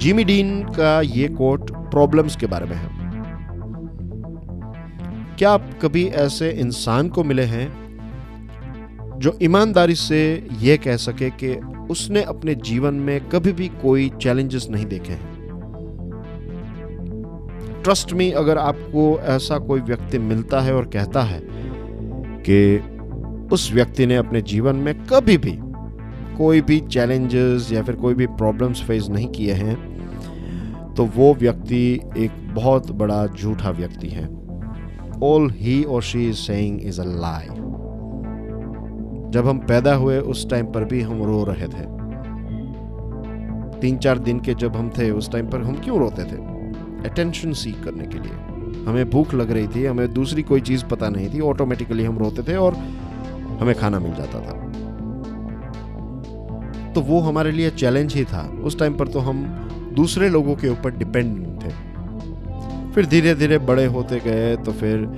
Jimmy Dean का ये coat problems के बारे में है। क्या आप कभी ऐसे इंसान को मिले हैं जो ईमानदारी से यह कह सके कि उसने अपने जीवन में कभी भी कोई चैलेंजेस नहीं देखे हैं? ट्रस्ट में अगर आपको ऐसा कोई व्यक्ति मिलता है और कहता है कि उस व्यक्ति ने अपने जीवन में कभी भी कोई भी चैलेंजेस या फिर कोई भी प्रॉब्लम्स फेस नहीं किए हैं तो वो व्यक्ति एक बहुत बड़ा झूठा व्यक्ति है। ऑल ही और she is saying is a lie जब हम पैदा हुए, उस टाइम पर भी हम रो रहे थे। तीन चार दिन के जब हम थे, उस टाइम पर हम क्यों रोते थे? अटेंशन सीख करने के लिए। हमें भूख लग रही थी, हमें दूसरी कोई चीज़ पता नहीं थी ऑटोमेटिकली हम रोते थे और हमें खाना मिल जाता था। तो वो हमारे लिए चैलेंज ही था। उस टाइम पर तो हम दूसरे लोगों के ऊपर डिपेंडेंट थे। फिर धीरे धीरे बड़े होते गए तो फिर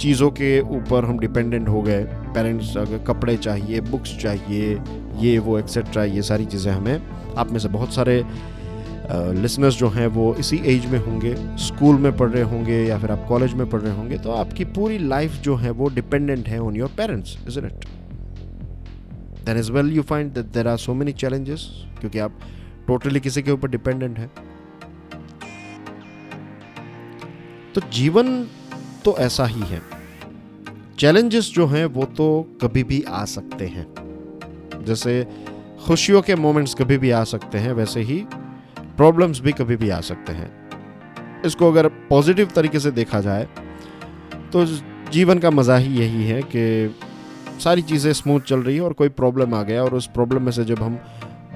चीज़ों के ऊपर हम डिपेंडेंट हो गए। पेरेंट्स अगर कपड़े चाहिए बुक्स चाहिए, ये, वो एक्सेट्रा ये सारी चीज़ें हमें। आप में से बहुत सारे लिसनर्स जो हैं, वो इसी एज में होंगे। स्कूल में पढ़ रहे होंगे या फिर आप कॉलेज में पढ़ रहे होंगे तो आपकी पूरी लाइफ जो है, वो डिपेंडेंट है on your parents is it then is well you find that there are so many challenges क्योंकि आप टोटली किसी के ऊपर डिपेंडेंट है। तो जीवन तो ऐसा ही है। चैलेंजेस जो हैं, वो तो कभी भी आ सकते हैं। जैसे खुशियों के मोमेंट्स कभी भी आ सकते हैं, वैसे ही प्रॉब्लम्स भी कभी भी आ सकते हैं। इसको अगर पॉजिटिव तरीके से देखा जाए तो जीवन का मज़ा ही यही है कि सारी चीज़ें स्मूथ चल रही है और कोई प्रॉब्लम आ गया और उस प्रॉब्लम में से जब हम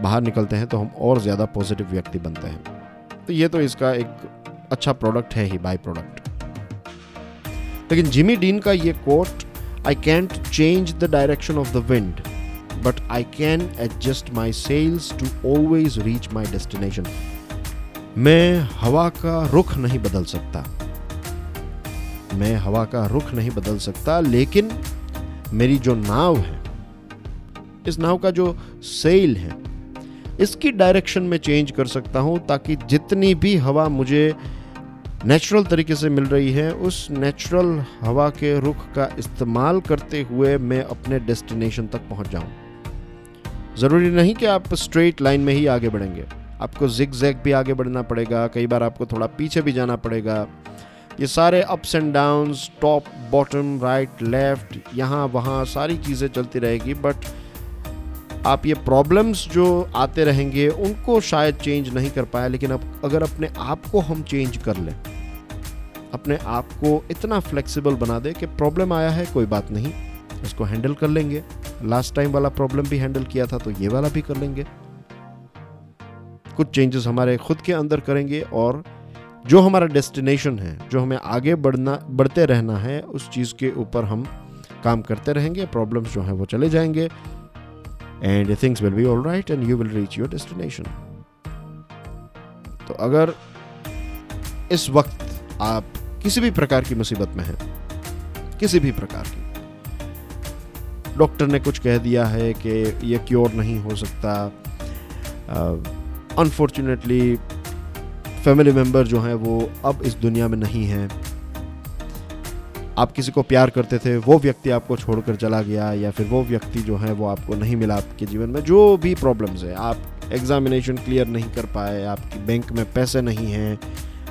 बाहर निकलते हैं तो हम और ज़्यादा पॉजिटिव व्यक्ति बनते हैं। तो ये तो इसका एक अच्छा प्रोडक्ट है ही बाई प्रोडक्ट लेकिन जिमी डीन का ये quote I can't change the direction of the wind but I can adjust my sails to always reach my destination मैं हवा का रुख नहीं बदल सकता। मैं हवा का रुख नहीं बदल सकता, लेकिन मेरी जो नाव है, इस नाव का जो सेल है, इसकी डायरेक्शन में चेंज कर सकता हूँ ताकि जितनी भी हवा मुझे नेचुरल तरीके से मिल रही है, उस नेचुरल हवा के रुख का इस्तेमाल करते हुए मैं अपने डेस्टिनेशन तक पहुँच जाऊँ। ज़रूरी नहीं कि आप स्ट्रेट लाइन में ही आगे बढ़ेंगे। आपको जिग जैग भी आगे बढ़ना पड़ेगा, कई बार आपको थोड़ा पीछे भी जाना पड़ेगा। ये सारे ups and downs top bottom right left यहाँ, वहाँ, सारी चीज़ें चलती रहेगी बट आप ये प्रॉब्लम्स जो आते रहेंगे, उनको शायद चेंज नहीं कर पाए लेकिन अब अगर अपने आप को हम चेंज कर लें, अपने आप को इतना फ्लेक्सिबल बना दे कि प्रॉब्लम आया है, कोई बात नहीं इसको हैंडल कर लेंगे। लास्ट टाइम वाला प्रॉब्लम भी हैंडल किया था तो ये वाला भी कर लेंगे। कुछ चेंजेस हमारे खुद के अंदर करेंगे और जो हमारा डेस्टिनेशन है, जो हमें आगे बढ़ना, बढ़ते रहना है, उस चीज़ के ऊपर हम काम करते रहेंगे प्रॉब्लम्स जो हैं वो चले जाएँगे and things will be all right and you will reach your destination तो अगर इस वक्त आप किसी भी प्रकार की मुसीबत में हैं, किसी भी प्रकार की डॉक्टर ने कुछ कह दिया है कि ये क्योर नहीं हो सकता अनफॉर्चुनेटली फैमिली मेंबर जो हैं वो अब इस दुनिया में नहीं हैं। आप किसी को प्यार करते थे, वो व्यक्ति आपको छोड़कर चला गया या फिर वो व्यक्ति जो है वो आपको नहीं मिला आपके जीवन में, जो भी प्रॉब्लम्स है, आप एग्जामिनेशन क्लियर नहीं कर पाए, आपकी बैंक में पैसे नहीं हैं,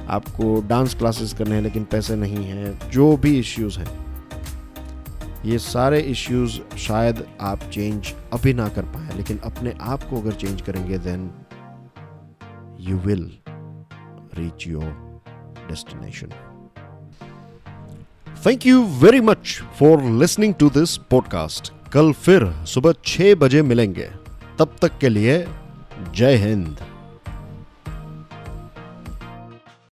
आपको डांस क्लासेस करने हैं लेकिन पैसे नहीं हैं, जो भी इश्यूज़ हैं, ये सारे इश्यूज़ शायद आप चेंज अभी ना कर पाए, लेकिन अपने आप को अगर चेंज करेंगे then you will reach your destination thank you very much for listening to this podcast कल फिर सुबह छह बजे मिलेंगे। तब तक के लिए जय हिंद।